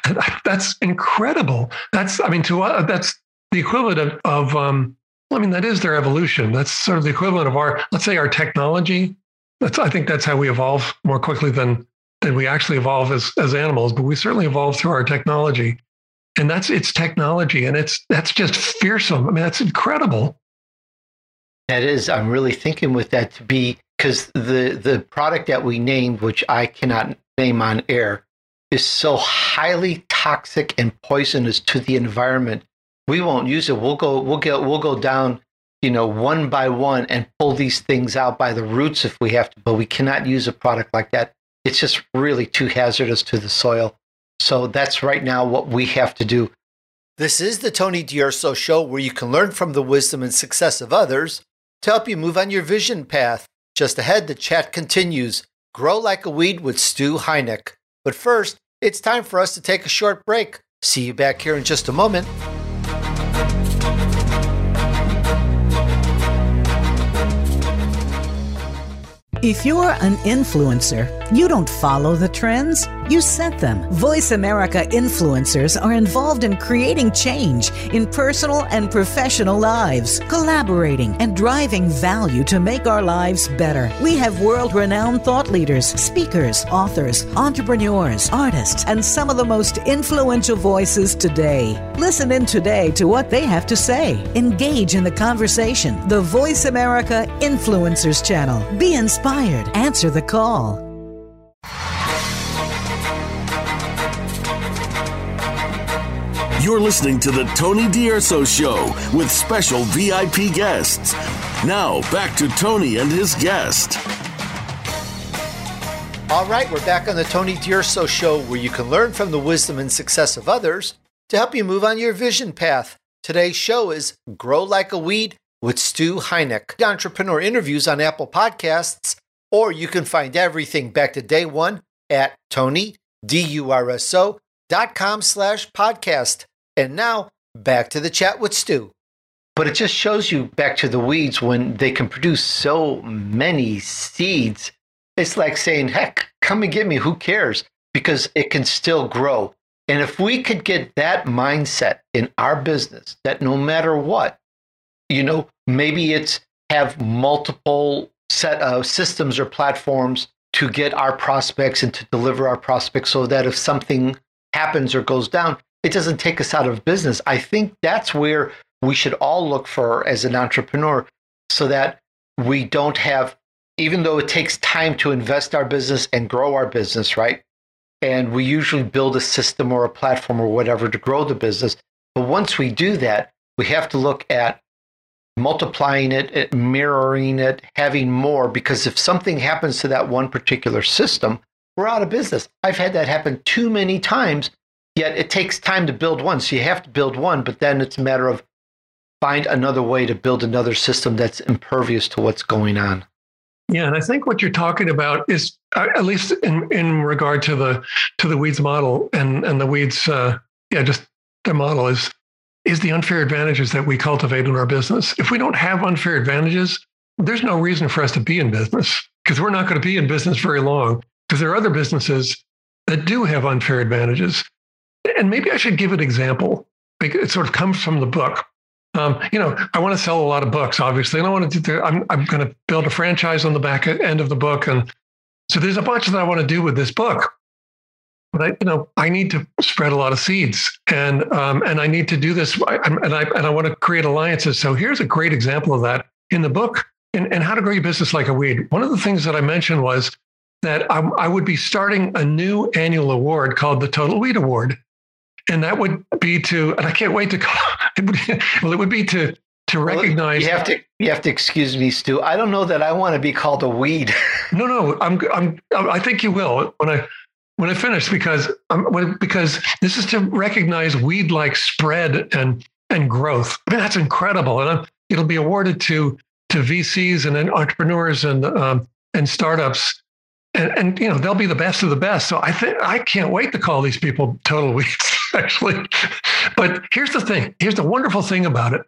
that's incredible. That's, I mean, to uh, that's the equivalent of, of um, I mean, that is their evolution. That's sort of the equivalent of our, let's say, our technology. That's, I think that's how we evolve more quickly than than we actually evolve as as animals. But we certainly evolve through our technology, and that's it's technology, and it's that's just fearsome. I mean, that's incredible. That is, I'm really thinking with that to be because the the product that we named, which I cannot name on air, is so highly toxic and poisonous to the environment. We won't use it. We'll go we'll get we'll go down, you know, one by one and pull these things out by the roots if we have to, but we cannot use a product like that. It's just really too hazardous to the soil. So that's right now what we have to do. This is the Tony D'Urso show where you can learn from the wisdom and success of others to help you move on your vision path. Just ahead, the chat continues. Grow like a weed with Stu Heinecke. But first, it's time for us to take a short break. See you back here in just a moment. If you're an influencer, you don't follow the trends, you set them. VoiceAmerica influencers are involved in creating change in personal and professional lives, collaborating and driving value to make our lives better. We have world renowned thought leaders, speakers, authors, entrepreneurs, artists, and some of the most influential voices today. Listen in today to what they have to say. Engage in the conversation. The VoiceAmerica Influencers Channel. Be inspired. Answer the call. You're listening to the Tony D'Urso Show with special VIP guests. Now, back to Tony and his guest. All right, we're back on the Tony D'Urso Show where you can learn from the wisdom and success of others to help you move on your vision path. Today's show is Grow Like a Weed with Stu Heinecke. Entrepreneur interviews on Apple Podcasts, or you can find everything back to day one at Tony, D-U-R-S-O, dot com slash podcast. And now back to the chat with Stu. But it just shows you back to the weeds when they can produce so many seeds. It's like saying, heck, come and get me. Who cares? Because it can still grow. And if we could get that mindset in our business, that no matter what, you know, maybe it's have multiple set of systems or platforms to get our prospects and to deliver our prospects so that if something happens or goes down, it doesn't take us out of business. I think that's where we should all look for as an entrepreneur so that we don't have, even though it takes time to invest our business and grow our business, right? And we usually build a system or a platform or whatever to grow the business. But once we do that, we have to look at multiplying it, mirroring it, having more, because if something happens to that one particular system, we're out of business. I've had that happen too many times Yet it takes time to build one. So you have to build one, but then it's a matter of find another way to build another system that's impervious to what's going on. Yeah, and I think what you're talking about is, uh, at least in, in regard to the to the weeds model and and the weeds, uh, yeah, just the model is is the unfair advantages that we cultivate in our business. If we don't have unfair advantages, there's no reason for us to be in business because we're not going to be in business very long because there are other businesses that do have unfair advantages and maybe I should give an example. because It sort of comes from the book. Um, you know, I want to sell a lot of books, obviously, and I want to do. I'm I'm going to build a franchise on the back end of the book, and so there's a bunch that I want to do with this book. But I, you know, I need to spread a lot of seeds, and um, and I need to do this, and I and I want to create alliances. So here's a great example of that in the book, and, and how to grow your business like a weed. One of the things that I mentioned was that I, I would be starting a new annual award called the Total Weed Award, and that would be to and i can't wait to call well it would be to to recognize you have to you have to excuse me stu. I don't know that i want to be called a weed. No no i'm i'm i think you will. When i when i finish because i'm when, because this is to recognize weed like spread and and growth I mean, that's incredible and I'm, it'll be awarded to to vcs and entrepreneurs and um, and startups and, and you know they'll be the best of the best. So I think I can't wait to call these people total weeds, actually. But here's the thing. Here's the wonderful thing about it.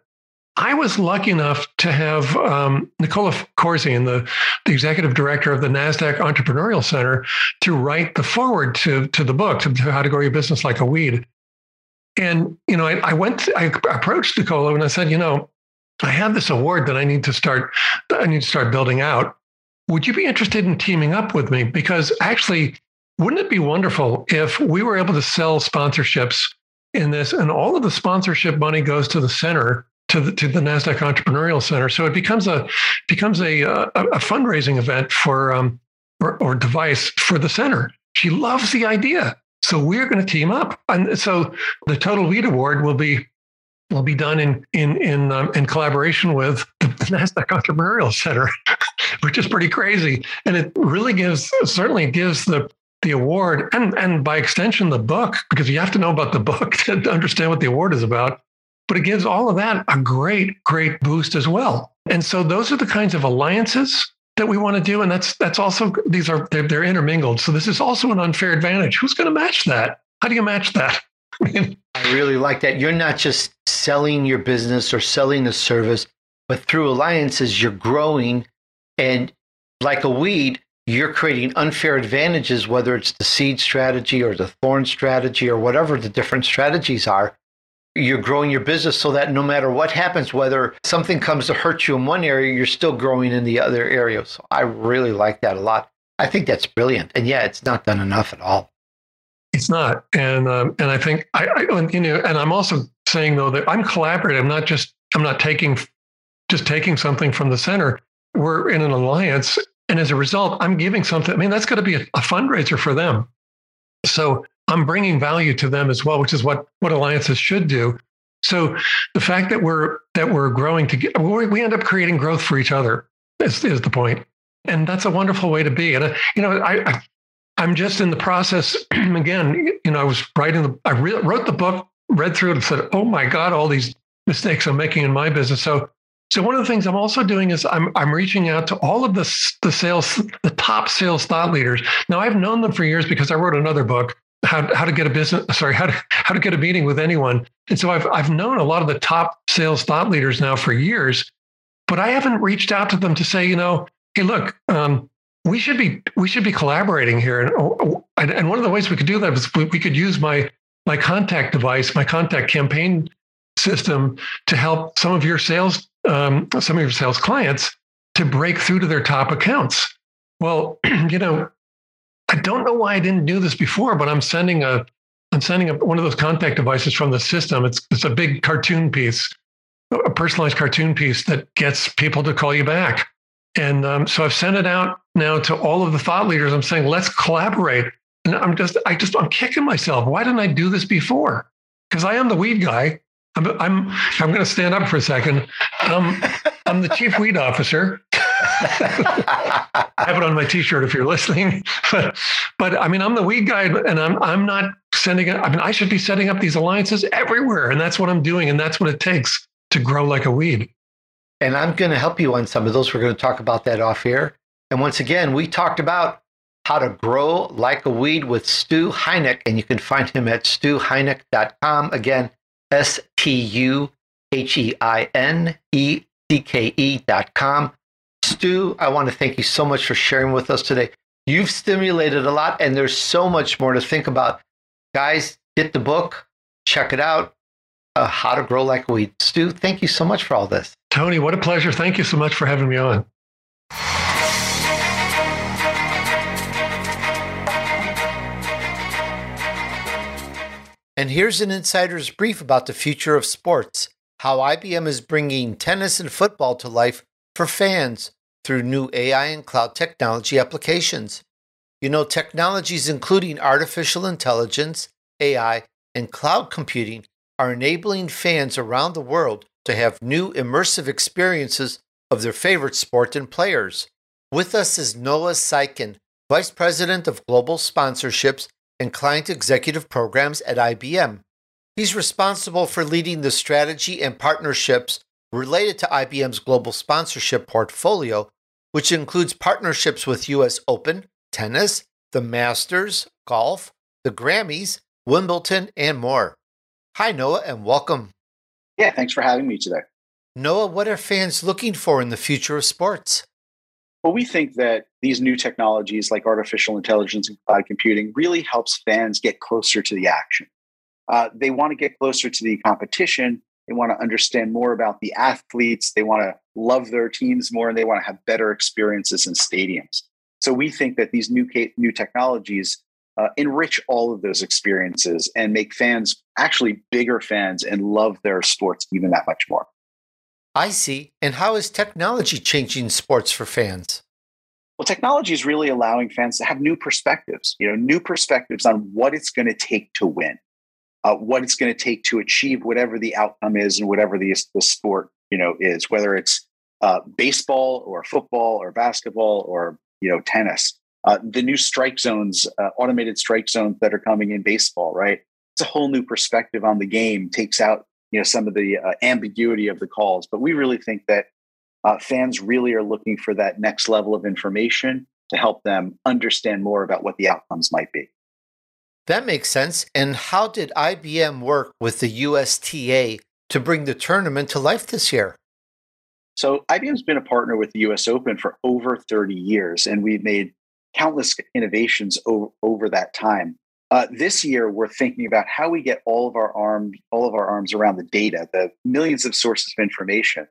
I was lucky enough to have um, Nicola Corzine, the, the executive director of the NASDAQ Entrepreneurial Center, to write the forward to, to the book, to, to How to Grow Your Business Like a Weed. And, you know, I, I went, to, I approached Nicola and I said, you know, I have this award that I need to start, I need to start building out. Would you be interested in teaming up with me? Because actually, wouldn't it be wonderful if we were able to sell sponsorships in this and all of the sponsorship money goes to the center to the, to the Nasdaq Entrepreneurial Center. So it becomes a becomes a a, a fundraising event for um, or, or device for the center. She loves the idea, so we're going to team up. And so the Total Weed Award will be will be done in in in um, in collaboration with the Nasdaq Entrepreneurial Center, which is pretty crazy. And it really gives certainly gives the the award and and by extension the book because you have to know about the book to understand what the award is about but it gives all of that a great, great boost as well. And so those are the kinds of alliances that we want to do. And that's that's also these are they're, they're intermingled. So this is also an unfair advantage. Who's going to match that? How do you match that? I really like that. You're not just selling your business or selling a service, but through alliances, you're growing. And like a weed, you're creating unfair advantages, whether it's the seed strategy or the thorn strategy or whatever the different strategies are you're growing your business so that no matter what happens, whether something comes to hurt you in one area, you're still growing in the other area. So I really like that a lot. I think that's brilliant. And yeah, it's not done enough at all. It's not, and um, and I think I, I you know, and I'm also saying though that I'm collaborative. I'm not just I'm not taking just taking something from the center. We're in an alliance, and as a result, I'm giving something. I mean, that's got to be a, a fundraiser for them. So I'm bringing value to them as well, which is what what alliances should do. So the fact that we're that we're growing together, we end up creating growth for each other. Is, is the point. and that's a wonderful way to be. And uh, you know, I, I I'm just in the process again. You know, I was writing the I re- wrote the book, read through it, and said, "Oh my God, all these mistakes I'm making in my business." So so one of the things I'm also doing is I'm I'm reaching out to all of the the sales the top sales thought leaders. Now I've known them for years because I wrote another book how, how to get a business sorry how to how to get a meeting with anyone. And so I've I've known a lot of the top sales thought leaders now for years but I haven't reached out to them to say you know hey look um, we should be we should be collaborating here. And, oh, and, and one of the ways we could do that is we, we could use my my contact device my contact campaign system to help some of your sales um, some of your sales clients to break through to their top accounts. Well you know I don't know why I didn't do this before, but I'm sending a I'm sending a, one of those contact devices from the system. It's it's a big cartoon piece, a personalized cartoon piece that gets people to call you back. And um, so I've sent it out now to all of the thought leaders. I'm saying let's collaborate. And I'm just I just I'm kicking myself. Why didn't I do this before? Because I am the weed guy. I'm I'm I'm going to stand up for a second. Um, I'm the chief weed officer. I have it on my T-shirt if you're listening. but, but I mean, I'm the weed guy, and I'm I'm not sending. I mean, I should be setting up these alliances everywhere, and that's what I'm doing, and that's what it takes to grow like a weed. And I'm going to help you on some of those. We're going to talk about that off here. And once again, we talked about how to grow like a weed with Stu Heinecke, and you can find him at stuheinecke.com. Again, S T U H E I N E C K E.com. Stu, I want to thank you so much for sharing with us today. You've stimulated a lot, and there's so much more to think about. Guys, get the book, check it out. Uh, How to Grow Like a Weed. Stu, thank you so much for all this. Tony, what a pleasure. Thank you so much for having me on. And here's an insider's brief about the future of sports how IBM is bringing tennis and football to life for fans through new AI and cloud technology applications. You know, technologies including artificial intelligence, AI, and cloud computing are enabling fans around the world to have new immersive experiences of their favorite sport and players. With us is Noah Syken, Vice President of Global Sponsorships and Client Executive Programs at IBM. He's responsible for leading the strategy and partnerships related to IBM's global sponsorship portfolio which includes partnerships with US Open, tennis, the Masters, golf, the Grammys, Wimbledon, and more. Hi, Noah, and welcome. Yeah, thanks for having me today. Noah, what are fans looking for in the future of sports? Well, we think that these new technologies like artificial intelligence and cloud computing really helps fans get closer to the action. Uh, they want to get closer to the competition. They want to understand more about the athletes. They want to love their teams more, and they want to have better experiences in stadiums. So we think that these new new technologies uh, enrich all of those experiences and make fans actually bigger fans and love their sports even that much more. I see. And how is technology changing sports for fans? Well, technology is really allowing fans to have new perspectives, you know, new perspectives on what it's going to take to win, uh, what it's going to take to achieve whatever the outcome is and whatever the, the sport, you know, is, whether it's uh, baseball or football or basketball or, you know, tennis. Uh, the new strike zones, uh, automated strike zones that are coming in baseball, right? It's a whole new perspective on the game, takes out you know some of the uh, ambiguity of the calls. But we really think that uh, fans really are looking for that next level of information to help them understand more about what the outcomes might be. That makes sense. And how did IBM work with the USTA to bring the tournament to life this year? So IBM's been a partner with the US Open for over 30 years, and we've made countless innovations over, over that time. Uh, this year, we're thinking about how we get all of our arms, all of our arms around the data, the millions of sources of information,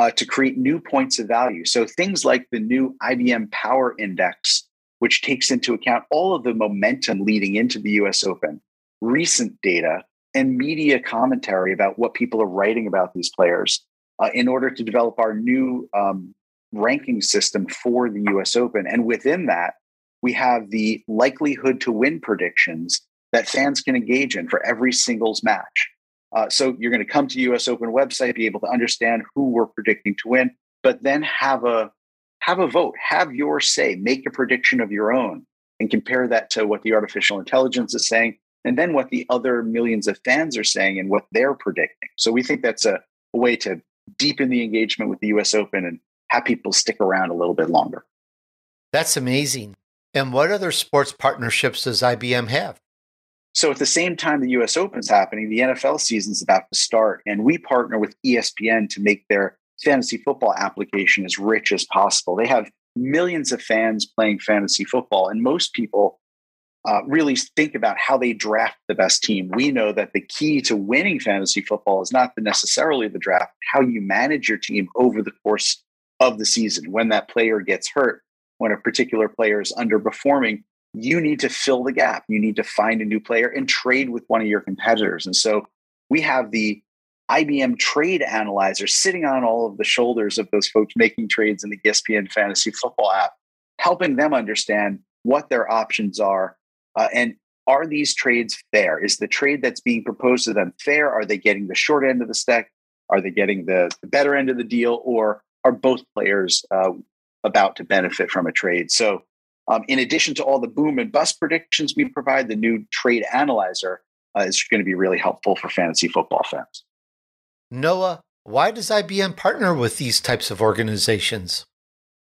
uh, to create new points of value. So things like the new IBM Power Index, which takes into account all of the momentum leading into the U.S. Open, recent data, and media commentary about what people are writing about these players, uh, in order to develop our new um, ranking system for the US Open. And within that, we have the likelihood to win predictions that fans can engage in for every singles match. Uh, so you're going to come to US Open website, be able to understand who we're predicting to win, but then have a have a vote, have your say, make a prediction of your own, and compare that to what the artificial intelligence is saying, and then what the other millions of fans are saying and what they're predicting. So we think that's a, a way to deepen the engagement with the US Open and have people stick around a little bit longer. That's amazing. And what other sports partnerships does IBM have? So at the same time the US Open's happening, the NFL season's about to start, and we partner with ESPN to make their fantasy football application as rich as possible. They have millions of fans playing fantasy football, and most people uh, really think about how they draft the best team. We know that the key to winning fantasy football is not necessarily the draft, how you manage your team over the course of the season. When that player gets hurt, when a particular player is underperforming, you need to fill the gap. You need to find a new player and trade with one of your competitors. And so we have the IBM trade analyzer sitting on all of the shoulders of those folks making trades in the ESPN fantasy football app, helping them understand what their options are uh, and are these trades fair? Is the trade that's being proposed to them fair? Are they getting the short end of the stick? Are they getting the, the better end of the deal? Or are both players uh, about to benefit from a trade? So, um, in addition to all the boom and bust predictions we provide, the new trade analyzer uh, is going to be really helpful for fantasy football fans. Noah, why does IBM partner with these types of organizations?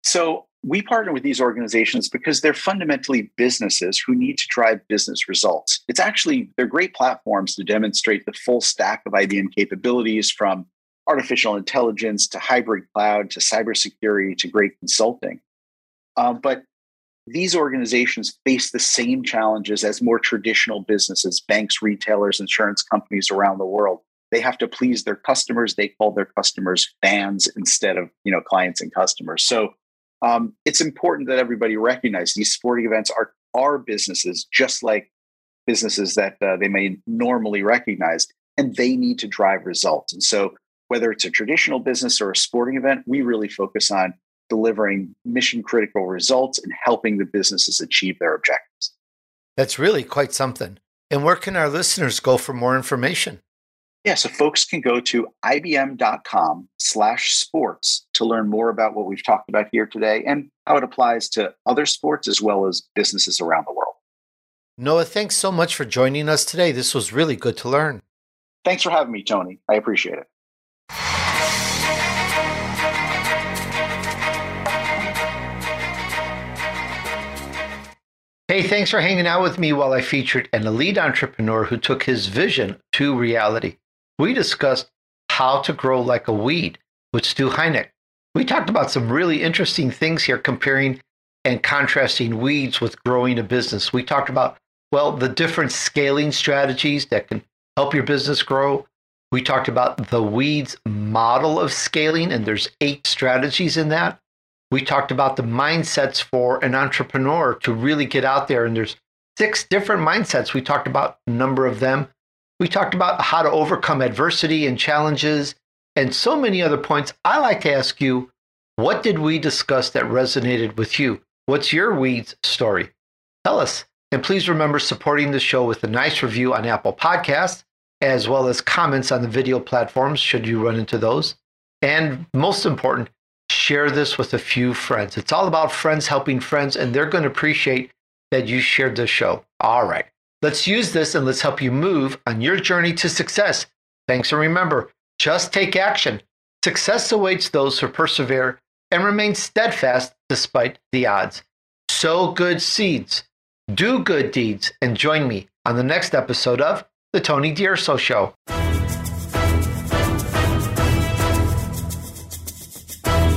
So, we partner with these organizations because they're fundamentally businesses who need to drive business results. It's actually, they're great platforms to demonstrate the full stack of IBM capabilities from artificial intelligence to hybrid cloud to cybersecurity to great consulting. Uh, but these organizations face the same challenges as more traditional businesses, banks, retailers, insurance companies around the world. They have to please their customers. They call their customers fans instead of you know clients and customers. So um, it's important that everybody recognize these sporting events are are businesses just like businesses that uh, they may normally recognize, and they need to drive results. And so whether it's a traditional business or a sporting event, we really focus on delivering mission critical results and helping the businesses achieve their objectives. That's really quite something. And where can our listeners go for more information? Yeah, so folks can go to ibm.com slash sports to learn more about what we've talked about here today and how it applies to other sports as well as businesses around the world. Noah, thanks so much for joining us today. This was really good to learn. Thanks for having me, Tony. I appreciate it. Hey, thanks for hanging out with me while I featured an elite entrepreneur who took his vision to reality. We discussed How to Grow Like a Weed with Stu Heinecke. We talked about some really interesting things here comparing and contrasting weeds with growing a business. We talked about, well, the different scaling strategies that can help your business grow. We talked about the weeds model of scaling, and there's eight strategies in that. We talked about the mindsets for an entrepreneur to really get out there, and there's six different mindsets. We talked about a number of them. We talked about how to overcome adversity and challenges and so many other points. I like to ask you, what did we discuss that resonated with you? What's your weeds story? Tell us. And please remember supporting the show with a nice review on Apple Podcasts, as well as comments on the video platforms, should you run into those. And most important, share this with a few friends. It's all about friends helping friends, and they're going to appreciate that you shared this show. All right, let's use this and let's help you move on your journey to success. Thanks, and remember, just take action. Success awaits those who persevere and remain steadfast despite the odds. Sow good seeds, do good deeds, and join me on the next episode of The Tony D'Urso Show.